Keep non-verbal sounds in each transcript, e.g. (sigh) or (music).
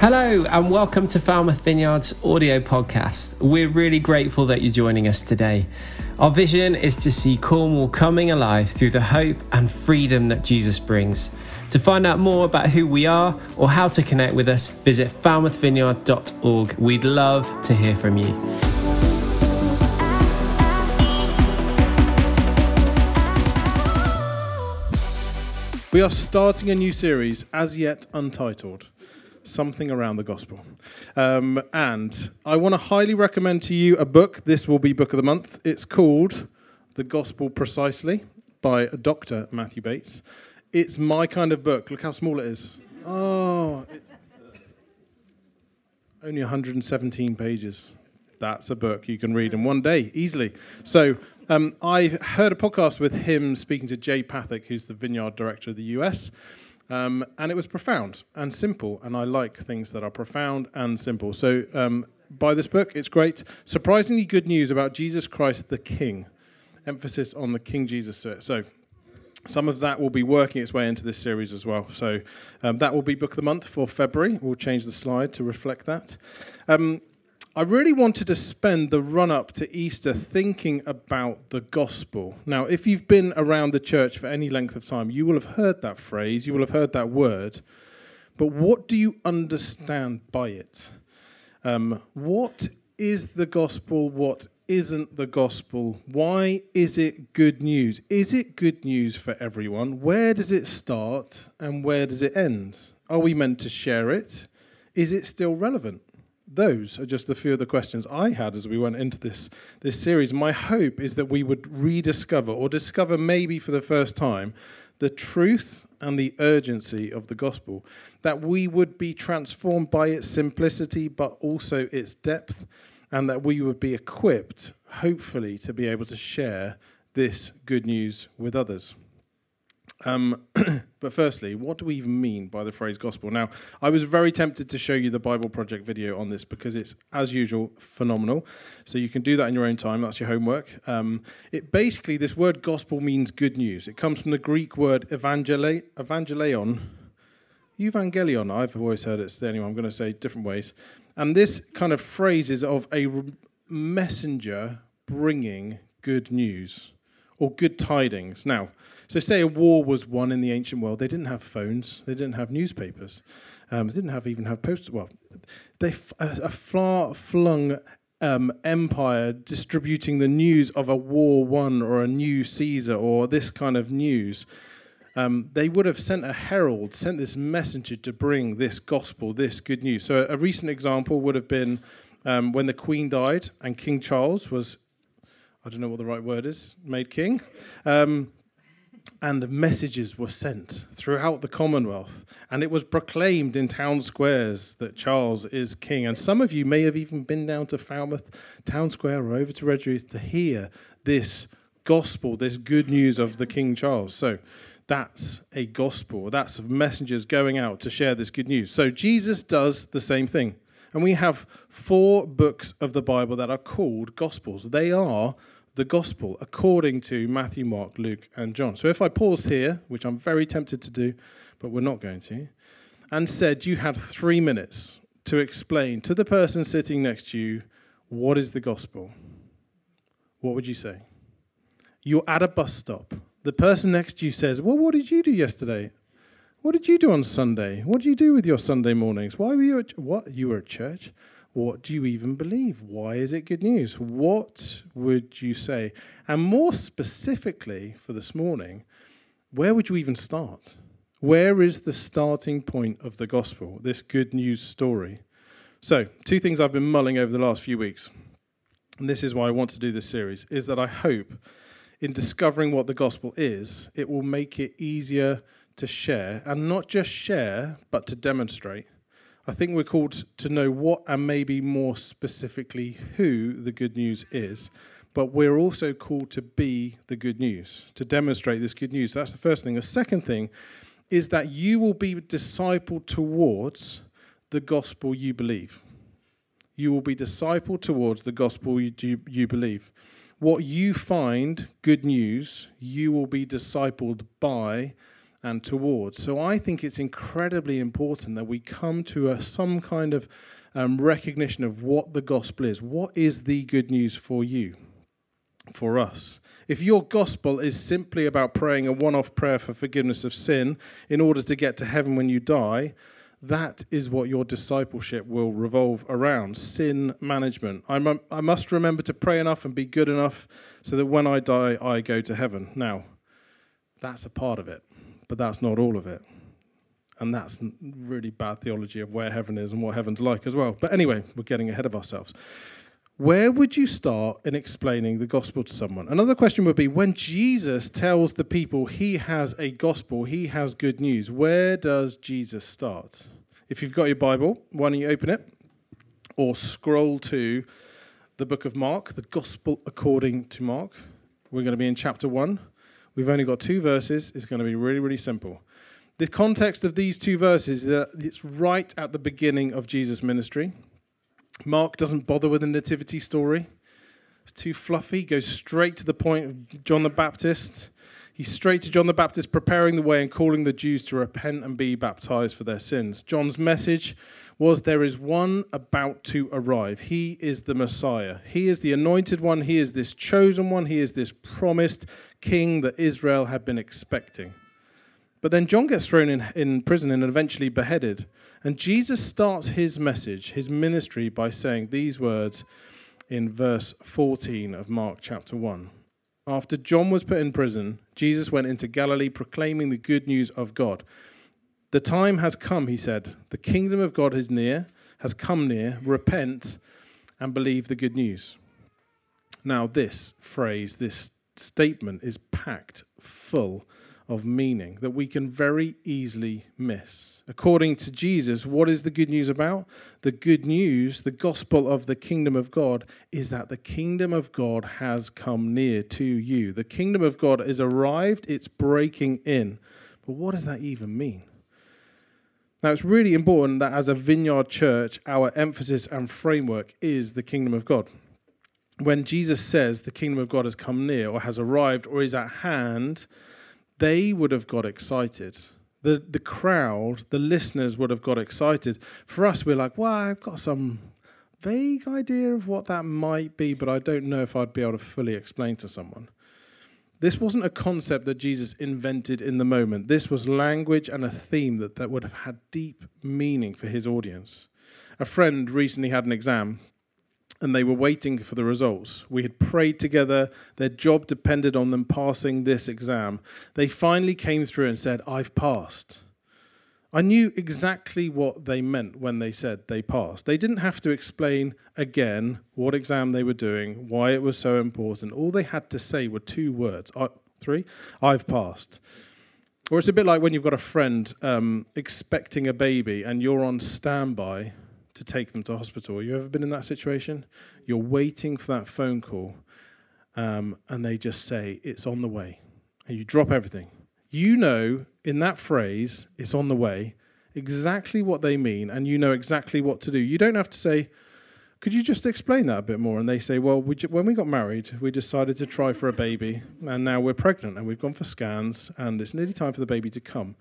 Hello, and welcome to Falmouth Vineyard's audio podcast. We're really grateful that you're joining us today. Our vision is to see Cornwall coming alive through the hope and freedom that Jesus brings. To find out more about who we are or how to connect with us, visit falmouthvineyard.org. We'd love to hear from you. We are starting a new series, as yet untitled something around the gospel. Um, and I want to highly recommend to you a book. This will be book of the month. It's called The Gospel Precisely by Dr. Matthew Bates. It's my kind of book. Look how small it is. Oh, it, only 117 pages. That's a book you can read in one day easily. So um, I heard a podcast with him speaking to Jay Pathak, who's the Vineyard Director of the US. Um, and it was profound and simple, and I like things that are profound and simple. So, um, by this book, it's great. Surprisingly good news about Jesus Christ the King. Emphasis on the King Jesus. So, some of that will be working its way into this series as well. So, um, that will be book of the month for February. We'll change the slide to reflect that. Um, I really wanted to spend the run up to Easter thinking about the gospel. Now, if you've been around the church for any length of time, you will have heard that phrase, you will have heard that word. But what do you understand by it? Um, what is the gospel? What isn't the gospel? Why is it good news? Is it good news for everyone? Where does it start and where does it end? Are we meant to share it? Is it still relevant? Those are just a few of the questions I had as we went into this, this series. My hope is that we would rediscover or discover maybe for the first time the truth and the urgency of the gospel, that we would be transformed by its simplicity but also its depth, and that we would be equipped, hopefully, to be able to share this good news with others. Um, (clears throat) but firstly, what do we even mean by the phrase gospel? Now, I was very tempted to show you the Bible Project video on this because it's, as usual, phenomenal. So you can do that in your own time. That's your homework. Um, it basically, this word gospel means good news. It comes from the Greek word evangele- evangelion. Evangelion, I've always heard it. Anyway, I'm going to say different ways. And this kind of phrase is of a messenger bringing good news or good tidings. Now, so say a war was won in the ancient world. They didn't have phones. They didn't have newspapers. Um, they didn't have even have post. Well, they f- a, a far flung um, empire distributing the news of a war won or a new Caesar or this kind of news. Um, they would have sent a herald, sent this messenger to bring this gospel, this good news. So a, a recent example would have been um, when the Queen died and King Charles was I don't know what the right word is, made king. Um, and messages were sent throughout the Commonwealth, and it was proclaimed in town squares that Charles is king. And some of you may have even been down to Falmouth Town Square or over to Redruth to hear this gospel, this good news of the King Charles. So that's a gospel. That's messengers going out to share this good news. So Jesus does the same thing. And we have four books of the Bible that are called gospels. They are the gospel according to Matthew, Mark, Luke, and John. So if I paused here, which I'm very tempted to do, but we're not going to, and said you had three minutes to explain to the person sitting next to you what is the gospel, what would you say? You're at a bus stop. The person next to you says, Well, what did you do yesterday? What did you do on Sunday? What did you do with your Sunday mornings? Why were you at what? You were at church? What do you even believe? Why is it good news? What would you say? And more specifically for this morning, where would you even start? Where is the starting point of the gospel, this good news story? So, two things I've been mulling over the last few weeks, and this is why I want to do this series, is that I hope in discovering what the gospel is, it will make it easier to share, and not just share, but to demonstrate. I think we're called to know what and maybe more specifically who the good news is, but we're also called to be the good news, to demonstrate this good news. That's the first thing. The second thing is that you will be discipled towards the gospel you believe. You will be discipled towards the gospel you, you, you believe. What you find good news, you will be discipled by and towards. So I think it's incredibly important that we come to a, some kind of um, recognition of what the gospel is. What is the good news for you, for us? If your gospel is simply about praying a one off prayer for forgiveness of sin in order to get to heaven when you die, that is what your discipleship will revolve around sin management. I must remember to pray enough and be good enough so that when I die, I go to heaven. Now, that's a part of it, but that's not all of it. And that's really bad theology of where heaven is and what heaven's like as well. But anyway, we're getting ahead of ourselves. Where would you start in explaining the gospel to someone? Another question would be when Jesus tells the people he has a gospel, he has good news, where does Jesus start? If you've got your Bible, why don't you open it or scroll to the book of Mark, the gospel according to Mark. We're going to be in chapter 1. We've only got two verses. It's going to be really, really simple. The context of these two verses is that it's right at the beginning of Jesus' ministry. Mark doesn't bother with a nativity story. It's too fluffy. Goes straight to the point of John the Baptist. He's straight to John the Baptist, preparing the way and calling the Jews to repent and be baptized for their sins. John's message was there is one about to arrive. He is the Messiah. He is the anointed one. He is this chosen one. He is this promised king that Israel had been expecting. But then John gets thrown in, in prison and eventually beheaded. And Jesus starts his message, his ministry, by saying these words in verse 14 of Mark chapter 1. After John was put in prison, Jesus went into Galilee proclaiming the good news of God. The time has come, he said. The kingdom of God is near, has come near. Repent and believe the good news. Now, this phrase, this statement is packed full of meaning that we can very easily miss. According to Jesus, what is the good news about? The good news, the gospel of the kingdom of God, is that the kingdom of God has come near to you. The kingdom of God is arrived, it's breaking in. But what does that even mean? Now, it's really important that as a vineyard church, our emphasis and framework is the kingdom of God. When Jesus says the kingdom of God has come near or has arrived or is at hand, they would have got excited. The, the crowd, the listeners would have got excited. For us, we're like, well, I've got some vague idea of what that might be, but I don't know if I'd be able to fully explain to someone. This wasn't a concept that Jesus invented in the moment. This was language and a theme that, that would have had deep meaning for his audience. A friend recently had an exam and they were waiting for the results. We had prayed together. Their job depended on them passing this exam. They finally came through and said, I've passed. I knew exactly what they meant when they said they passed. They didn't have to explain again what exam they were doing, why it was so important. All they had to say were two words I, three, I've passed. Or it's a bit like when you've got a friend um, expecting a baby and you're on standby to take them to hospital. You ever been in that situation? You're waiting for that phone call, um, and they just say, It's on the way. And you drop everything. You know, in that phrase, it's on the way, exactly what they mean, and you know exactly what to do. You don't have to say, could you just explain that a bit more? And they say, well, we when we got married, we decided to try for a baby, and now we're pregnant, and we've gone for scans, and it's nearly time for the baby to come.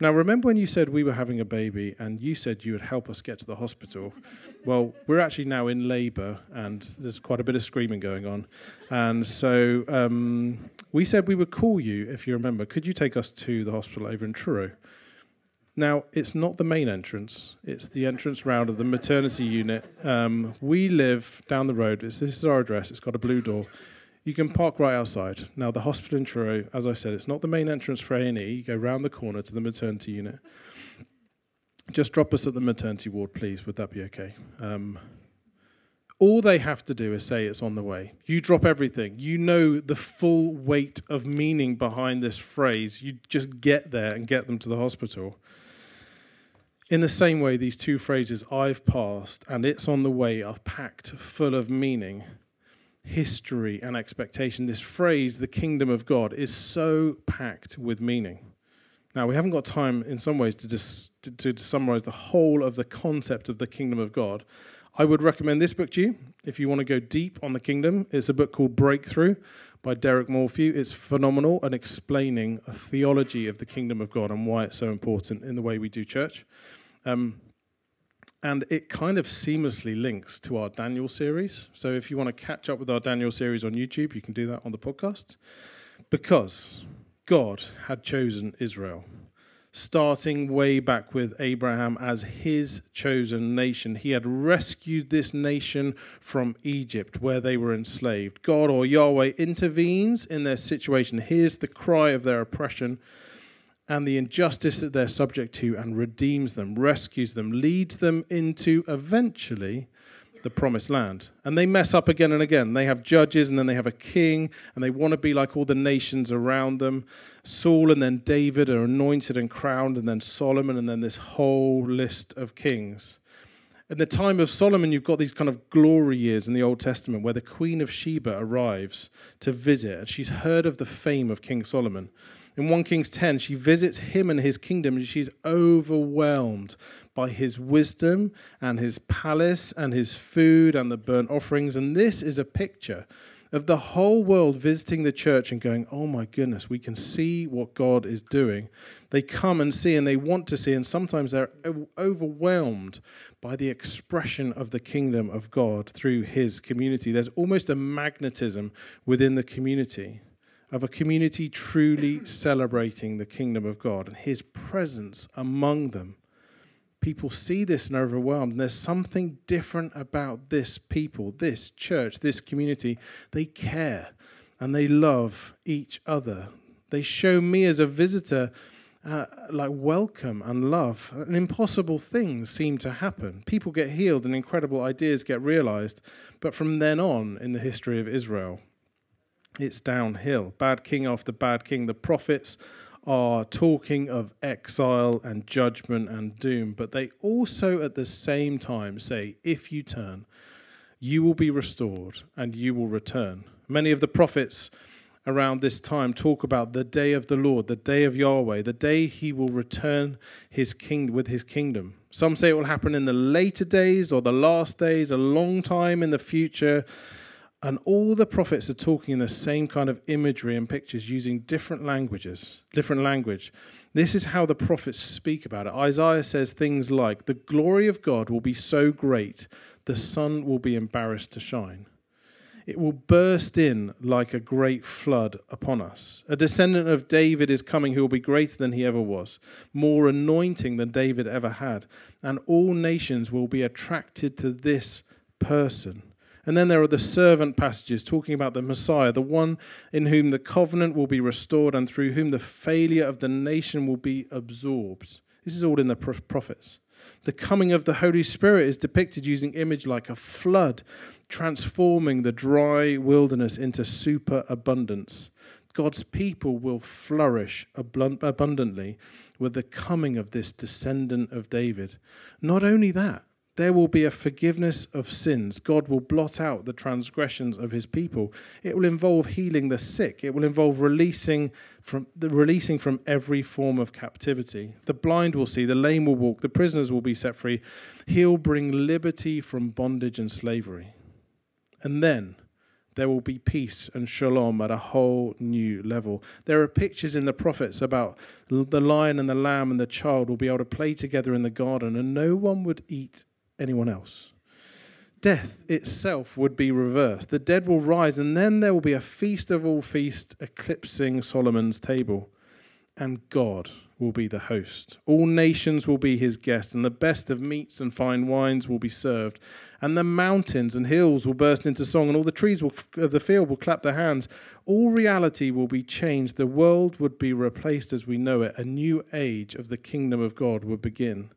Now, remember when you said we were having a baby and you said you would help us get to the hospital? (laughs) Well, we're actually now in labour and there's quite a bit of screaming going on. And so um, we said we would call you, if you remember. Could you take us to the hospital over in Truro? Now, it's not the main entrance, it's the entrance round of the maternity unit. Um, we live down the road. It's, this is our address, it's got a blue door. You can park right outside. Now, the hospital in Truro, as I said, it's not the main entrance for A&E. You go round the corner to the maternity unit. Just drop us at the maternity ward, please. Would that be okay? Um, all they have to do is say it's on the way. You drop everything. You know the full weight of meaning behind this phrase. You just get there and get them to the hospital. In the same way, these two phrases, I've passed and it's on the way, are packed full of meaning history and expectation. This phrase, the kingdom of God, is so packed with meaning. Now, we haven't got time in some ways to, dis- to, to, summarize the whole of the concept of the kingdom of God. I would recommend this book to you if you want to go deep on the kingdom. It's a book called Breakthrough by Derek Morphew. It's phenomenal and explaining a theology of the kingdom of God and why it's so important in the way we do church. Um, and it kind of seamlessly links to our Daniel series. So if you want to catch up with our Daniel series on YouTube, you can do that on the podcast. Because God had chosen Israel starting way back with Abraham as his chosen nation. He had rescued this nation from Egypt where they were enslaved. God or Yahweh intervenes in their situation, hears the cry of their oppression and the injustice that they're subject to and redeems them, rescues them, leads them into eventually the promised land. And they mess up again and again. They have judges and then they have a king and they want to be like all the nations around them. Saul and then David are anointed and crowned, and then Solomon, and then this whole list of kings. In the time of Solomon, you've got these kind of glory years in the Old Testament where the Queen of Sheba arrives to visit, and she's heard of the fame of King Solomon. In 1 Kings 10, she visits him and his kingdom, and she's overwhelmed by his wisdom and his palace and his food and the burnt offerings. And this is a picture of the whole world visiting the church and going, Oh my goodness, we can see what God is doing. They come and see and they want to see, and sometimes they're overwhelmed by the expression of the kingdom of God through his community. There's almost a magnetism within the community of a community truly celebrating the kingdom of God and his presence among them people see this and are overwhelmed. And there's something different about this people, this church, this community. They care and they love each other. They show me as a visitor uh, like welcome and love. And impossible things seem to happen. People get healed and incredible ideas get realized. But from then on in the history of Israel, it's downhill. Bad king after bad king. The prophets are talking of exile and judgment and doom, but they also at the same time say, if you turn, you will be restored and you will return. Many of the prophets around this time talk about the day of the Lord, the day of Yahweh, the day he will return his king with his kingdom. Some say it will happen in the later days or the last days, a long time in the future. And all the prophets are talking in the same kind of imagery and pictures using different languages, different language. This is how the prophets speak about it. Isaiah says things like, The glory of God will be so great, the sun will be embarrassed to shine. It will burst in like a great flood upon us. A descendant of David is coming who will be greater than he ever was, more anointing than David ever had. And all nations will be attracted to this person. And then there are the servant passages talking about the Messiah, the one in whom the covenant will be restored and through whom the failure of the nation will be absorbed. This is all in the prophets. The coming of the Holy Spirit is depicted using image like a flood, transforming the dry wilderness into superabundance. God's people will flourish abundantly with the coming of this descendant of David. Not only that, there will be a forgiveness of sins. God will blot out the transgressions of his people. It will involve healing the sick. It will involve releasing from the releasing from every form of captivity. The blind will see, the lame will walk, the prisoners will be set free. He'll bring liberty from bondage and slavery. And then there will be peace and shalom at a whole new level. There are pictures in the prophets about the lion and the lamb and the child will be able to play together in the garden, and no one would eat anyone else. Death itself would be reversed. The dead will rise, and then there will be a feast of all feasts, eclipsing Solomon's table. And God will be the host. All nations will be his guest, and the best of meats and fine wines will be served. And the mountains and hills will burst into song, and all the trees of uh, the field will clap their hands. All reality will be changed. The world would be replaced as we know it. A new age of the kingdom of God would begin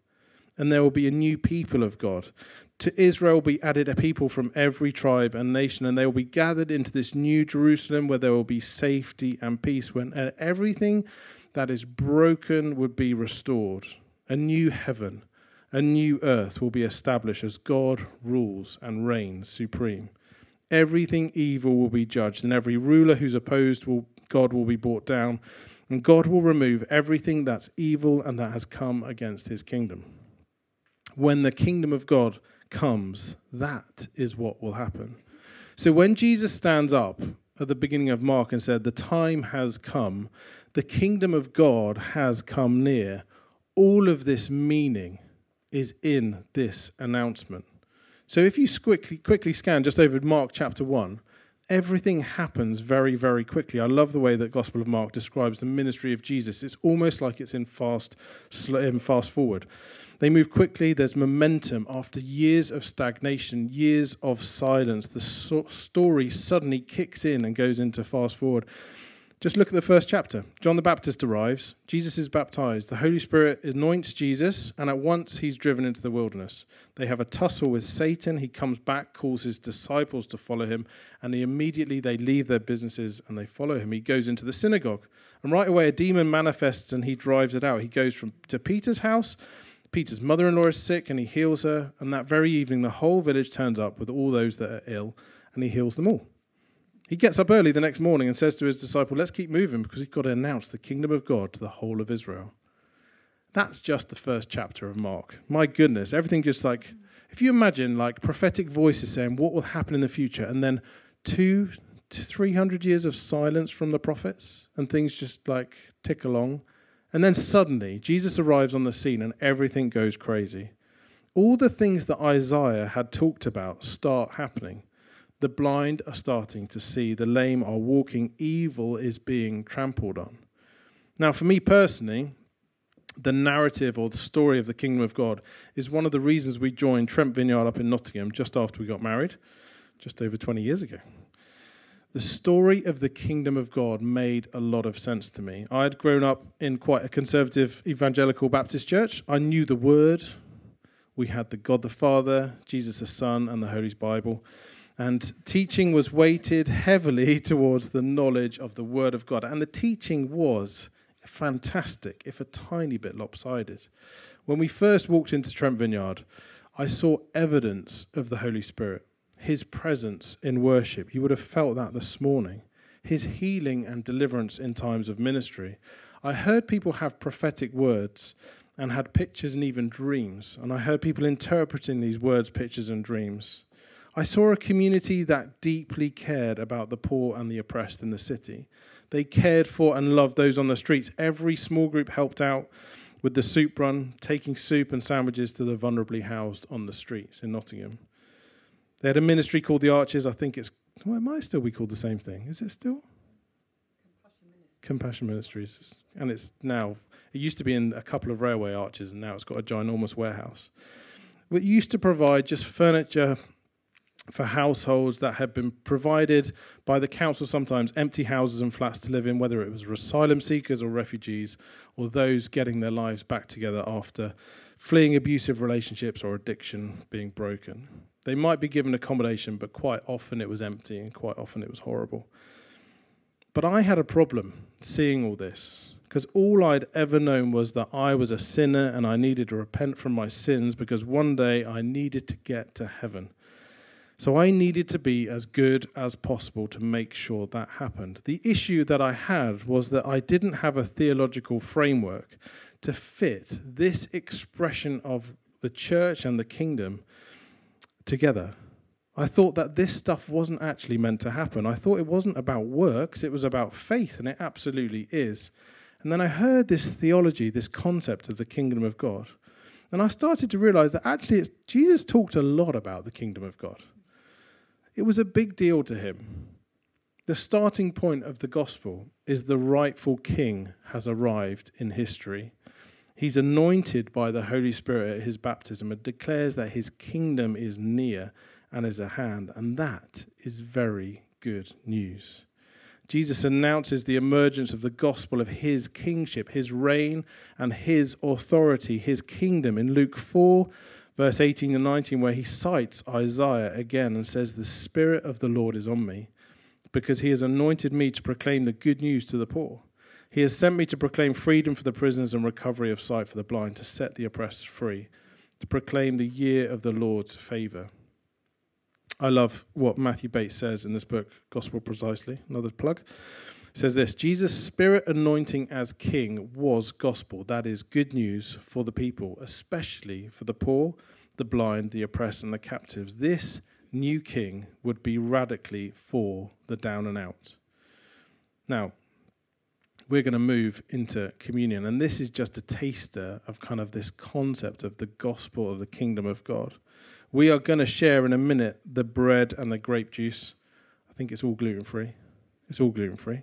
and there will be a new people of God. To Israel will be added a people from every tribe and nation, and they will be gathered into this new Jerusalem where there will be safety and peace, when everything that is broken would be restored. A new heaven, a new earth will be established as God rules and reigns supreme. Everything evil will be judged, and every ruler who's opposed will, God will be brought down, and God will remove everything that's evil and that has come against his kingdom when the kingdom of God comes, that is what will happen. So when Jesus stands up at the beginning of Mark and said, The time has come, the kingdom of God has come near, all of this meaning is in this announcement. So if you quickly, quickly scan just over Mark chapter 1, everything happens very, very quickly. I love the way that Gospel of Mark describes the ministry of Jesus. It's almost like it's in fast, in fast forward. They move quickly, there's momentum. After years of stagnation, years of silence, the so- story suddenly kicks in and goes into fast forward. Just look at the first chapter. John the Baptist arrives, Jesus is baptized, the Holy Spirit anoints Jesus, and at once he's driven into the wilderness. They have a tussle with Satan. He comes back, calls his disciples to follow him, and immediately they leave their businesses and they follow him. He goes into the synagogue, and right away a demon manifests and he drives it out. He goes from to Peter's house. Peter's mother in law is sick and he heals her, and that very evening the whole village turns up with all those that are ill, and he heals them all. He gets up early the next morning and says to his disciple, Let's keep moving because we've got to announce the kingdom of God to the whole of Israel. That's just the first chapter of Mark. My goodness, everything just like, if you imagine like prophetic voices saying what will happen in the future, and then two to 300 years of silence from the prophets, and things just like tick along. And then suddenly, Jesus arrives on the scene and everything goes crazy. All the things that Isaiah had talked about start happening. The blind are starting to see, the lame are walking, evil is being trampled on. Now, for me personally, the narrative or the story of the kingdom of God is one of the reasons we joined Trent Vineyard up in Nottingham just after we got married, just over 20 years ago. The story of the kingdom of God made a lot of sense to me. I had grown up in quite a conservative evangelical Baptist church. I knew the word. We had the God the Father, Jesus the Son, and the Holy Bible. And teaching was weighted heavily (laughs) towards the knowledge of the Word of God. And the teaching was fantastic, if a tiny bit lopsided. When we first walked into Trent Vineyard, I saw evidence of the Holy Spirit, His presence in worship. You would have felt that this morning. His healing and deliverance in times of ministry. I heard people have prophetic words and had pictures and even dreams. And I heard people interpreting these words, pictures, and dreams. I saw a community that deeply cared about the poor and the oppressed in the city. They cared for and loved those on the streets. Every small group helped out with the soup run, taking soup and sandwiches to the vulnerably housed on the streets in Nottingham. They had a ministry called the Arches. I think it's, well, it might still be called the same thing. Is it still? Compassion Ministries. And it's now, it used to be in a couple of railway arches, and now it's got a ginormous warehouse. It used to provide just furniture for households that had been provided by the council, sometimes empty houses and flats to live in, whether it was asylum seekers or refugees, or those getting their lives back together after fleeing abusive relationships or addiction being broken. They might be given accommodation, but quite often it was empty and quite often it was horrible. But I had a problem seeing all this because all I'd ever known was that I was a sinner and I needed to repent from my sins because one day I needed to get to heaven. So I needed to be as good as possible to make sure that happened. The issue that I had was that I didn't have a theological framework to fit this expression of the church and the kingdom together. I thought that this stuff wasn't actually meant to happen. I thought it wasn't about works, it was about faith, and it absolutely is. And then I heard this theology, this concept of the kingdom of God. And I started to realize that actually Jesus talked a lot about the kingdom of God. It was a big deal to him. The starting point of the gospel is the rightful king has arrived in history. He's anointed by the Holy Spirit at his baptism and declares that his kingdom is near and is at hand. And that is very good news. Jesus announces the emergence of the gospel of his kingship, his reign, and his authority, his kingdom in Luke 4, verse 18 and 19, where he cites Isaiah again and says, The Spirit of the Lord is on me, because he has anointed me to proclaim the good news to the poor. He has sent me to proclaim freedom for the prisoners and recovery of sight for the blind, to set the oppressed free, to proclaim the year of the Lord's favor. I love what Matthew Bates says in this book, Gospel Precisely, another plug says this Jesus' spirit anointing as king was gospel. That is good news for the people, especially for the poor, the blind, the oppressed, and the captives. This new king would be radically for the down and out. Now, we're going to move into communion, and this is just a taster of kind of this concept of the gospel of the kingdom of God. We are going to share in a minute the bread and the grape juice. I think it's all gluten free. It's all gluten free.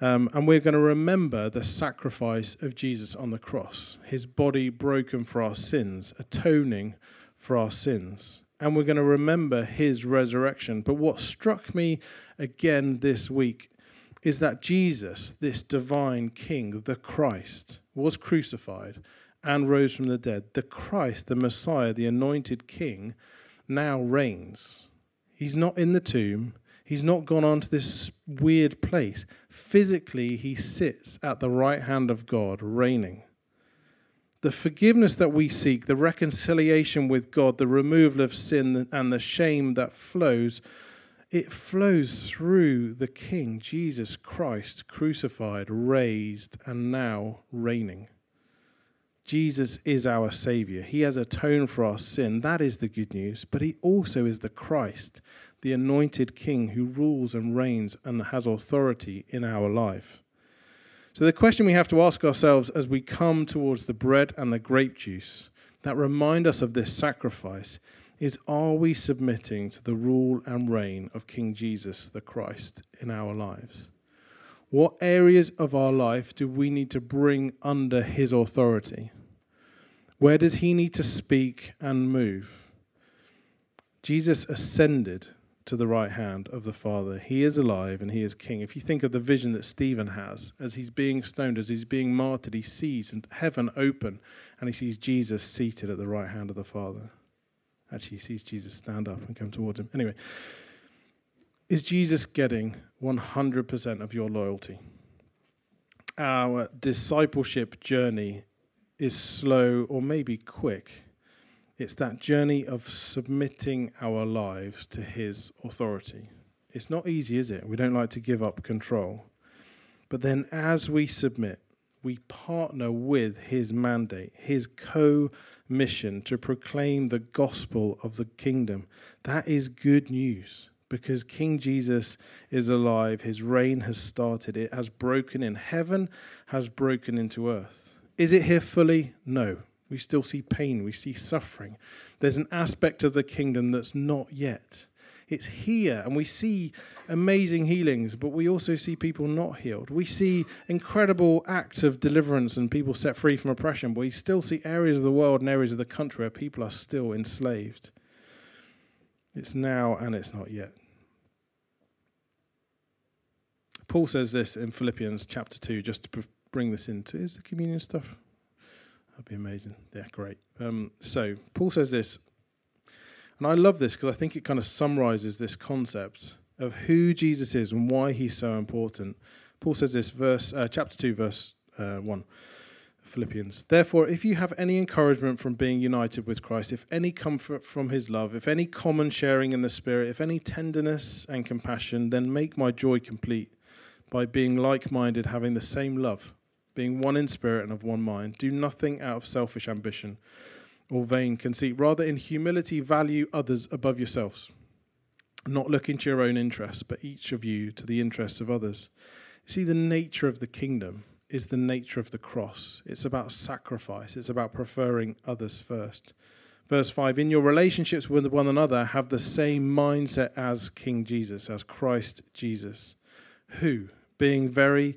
Um, and we're going to remember the sacrifice of Jesus on the cross, his body broken for our sins, atoning for our sins. And we're going to remember his resurrection. But what struck me again this week is that Jesus, this divine King, the Christ, was crucified and rose from the dead. The Christ, the Messiah, the anointed King, now reigns. He's not in the tomb. He's not gone on to this weird place. Physically, he sits at the right hand of God, reigning. The forgiveness that we seek, the reconciliation with God, the removal of sin and the shame that flows, it flows through the King, Jesus Christ, crucified, raised, and now reigning. Jesus is our Savior. He has atoned for our sin. That is the good news. But He also is the Christ, the anointed King who rules and reigns and has authority in our life. So, the question we have to ask ourselves as we come towards the bread and the grape juice that remind us of this sacrifice is Are we submitting to the rule and reign of King Jesus the Christ in our lives? What areas of our life do we need to bring under his authority? Where does he need to speak and move? Jesus ascended to the right hand of the Father. He is alive and he is king. If you think of the vision that Stephen has as he's being stoned, as he's being martyred, he sees heaven open and he sees Jesus seated at the right hand of the Father. Actually, he sees Jesus stand up and come towards him. Anyway, is Jesus getting 100% of your loyalty? Our discipleship journey is slow or maybe quick. It's that journey of submitting our lives to His authority. It's not easy, is it? We don't like to give up control. But then as we submit, we partner with His mandate, His co mission to proclaim the gospel of the kingdom. That is good news because King Jesus is alive. His reign has started. It has broken in heaven, has broken into earth. Is it here fully? No. We still see pain, we see suffering. There's an aspect of the kingdom that's not yet. It's here, and we see amazing healings, but we also see people not healed. We see incredible acts of deliverance and people set free from oppression, but we still see areas of the world and areas of the country where people are still enslaved. It's now and it's not yet. Paul says this in Philippians chapter 2, just to bring this into. Is the communion stuff? That'd be amazing. Yeah, great. Um, so, Paul says this and I love this because I think it kind of summarizes this concept of who Jesus is and why he's so important. Paul says this, verse, uh, chapter 2, verse uh, 1. Philippians. Therefore, if you have any encouragement from being united with Christ, if any comfort from his love, if any common sharing in the Spirit, if any tenderness and compassion, then make my joy complete by being like minded, having the same love, being one in spirit and of one mind. Do nothing out of selfish ambition or vain conceit. Rather, in humility, value others above yourselves, not looking to your own interests, but each of you to the interests of others. See, the nature of the kingdom is the nature of the cross. It's about sacrifice, it's about preferring others first. Verse 5 In your relationships with one another, have the same mindset as King Jesus, as Christ Jesus, who, being very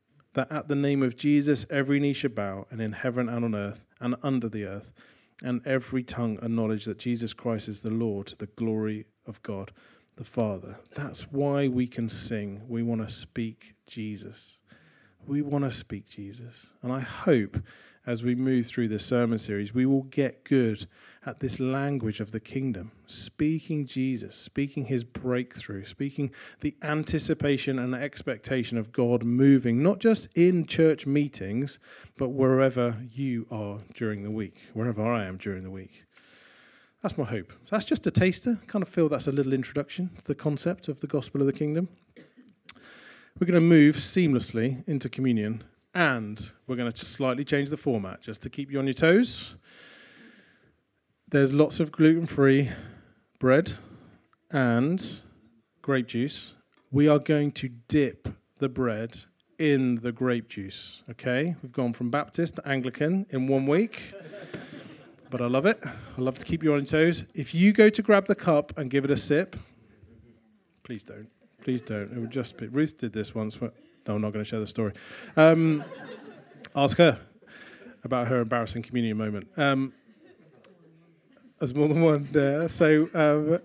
that at the name of Jesus every knee should bow, and in heaven and on earth and under the earth, and every tongue acknowledge that Jesus Christ is the Lord, to the glory of God the Father. That's why we can sing. We want to speak Jesus. We want to speak Jesus. And I hope as we move through this sermon series, we will get good at this language of the kingdom, speaking Jesus, speaking his breakthrough, speaking the anticipation and expectation of God moving, not just in church meetings, but wherever you are during the week, wherever I am during the week. That's my hope. So that's just a taster. Kind of feel that's a little introduction to the concept of the gospel of the kingdom. We're going to move seamlessly into communion and we're going to slightly change the format just to keep you on your toes. There's lots of gluten free bread and grape juice. We are going to dip the bread in the grape juice. Okay? We've gone from Baptist to Anglican in one week. but I love it. I love to keep you on your toes. If you go to grab the cup and give it a sip, please don't. Please don't. It would just be. Ruth did this once. No, I'm not going to share the story. Um, ask her about her embarrassing communion moment. Um, there's more than one there. So um,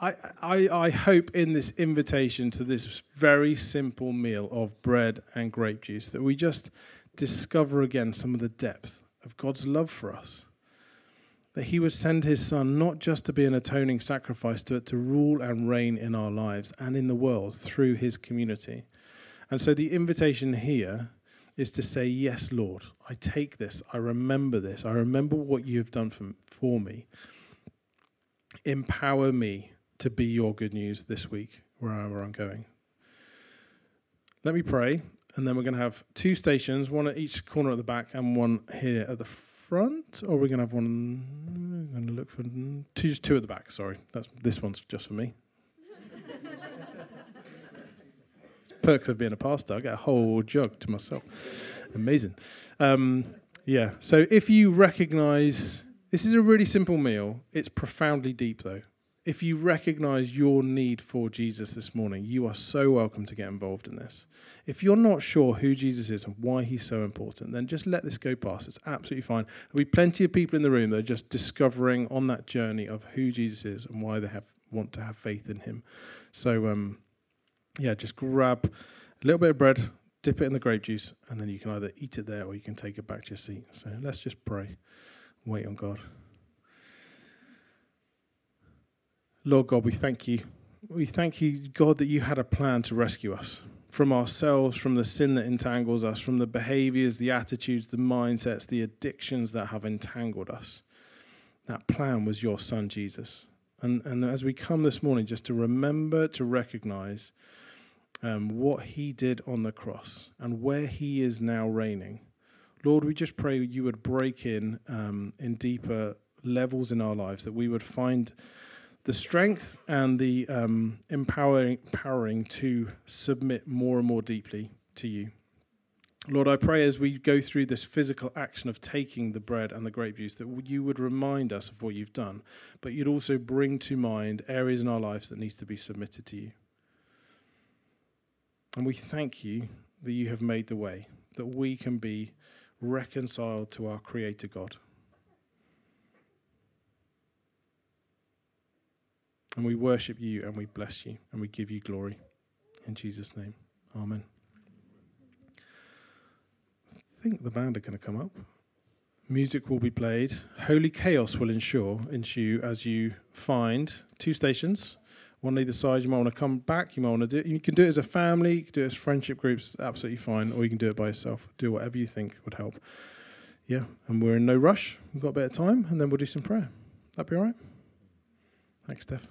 I, I, I hope in this invitation to this very simple meal of bread and grape juice that we just discover again some of the depth of God's love for us. That He would send His Son not just to be an atoning sacrifice, but to rule and reign in our lives and in the world through His community. And so the invitation here is to say, Yes, Lord, I take this. I remember this. I remember what you have done for, for me. Empower me to be your good news this week, wherever I'm going. Let me pray, and then we're going to have two stations, one at each corner at the back and one here at the front. Or we're going to have one. I'm going to look for two, just two at the back. Sorry, that's this one's just for me. Perks of being a pastor. I get a whole jug to myself. Amazing. Um, yeah. So if you recognize this is a really simple meal, it's profoundly deep though. If you recognize your need for Jesus this morning, you are so welcome to get involved in this. If you're not sure who Jesus is and why he's so important, then just let this go past. It's absolutely fine. There'll be plenty of people in the room that are just discovering on that journey of who Jesus is and why they have want to have faith in him. So um, yeah, just grab a little bit of bread, dip it in the grape juice, and then you can either eat it there or you can take it back to your seat. So let's just pray, wait on God. Lord God, we thank you. We thank you, God, that you had a plan to rescue us from ourselves, from the sin that entangles us, from the behaviors, the attitudes, the mindsets, the addictions that have entangled us. That plan was your son, Jesus. And, and as we come this morning, just to remember to recognize um, what he did on the cross and where he is now reigning. Lord, we just pray you would break in um, in deeper levels in our lives, that we would find the strength and the um, empowering, empowering to submit more and more deeply to you. Lord, I pray as we go through this physical action of taking the bread and the grape juice that you would remind us of what you've done, but you'd also bring to mind areas in our lives that needs to be submitted to you. And we thank you that you have made the way, that we can be reconciled to our Creator God. And we worship you and we bless you and we give you glory. In Jesus' name, Amen. I think the band are going to come up. Music will be played. Holy chaos will ensure ensue as you find two stations one either side. You might want to come back. You might want to do it. You can do it as a family. You can do it as friendship groups. Absolutely fine. Or you can do it by yourself. Do whatever you think would help. Yeah, and we're in no rush. We've got a bit of time, and then we'll do some prayer. That'd be all right. Thanks, Steph.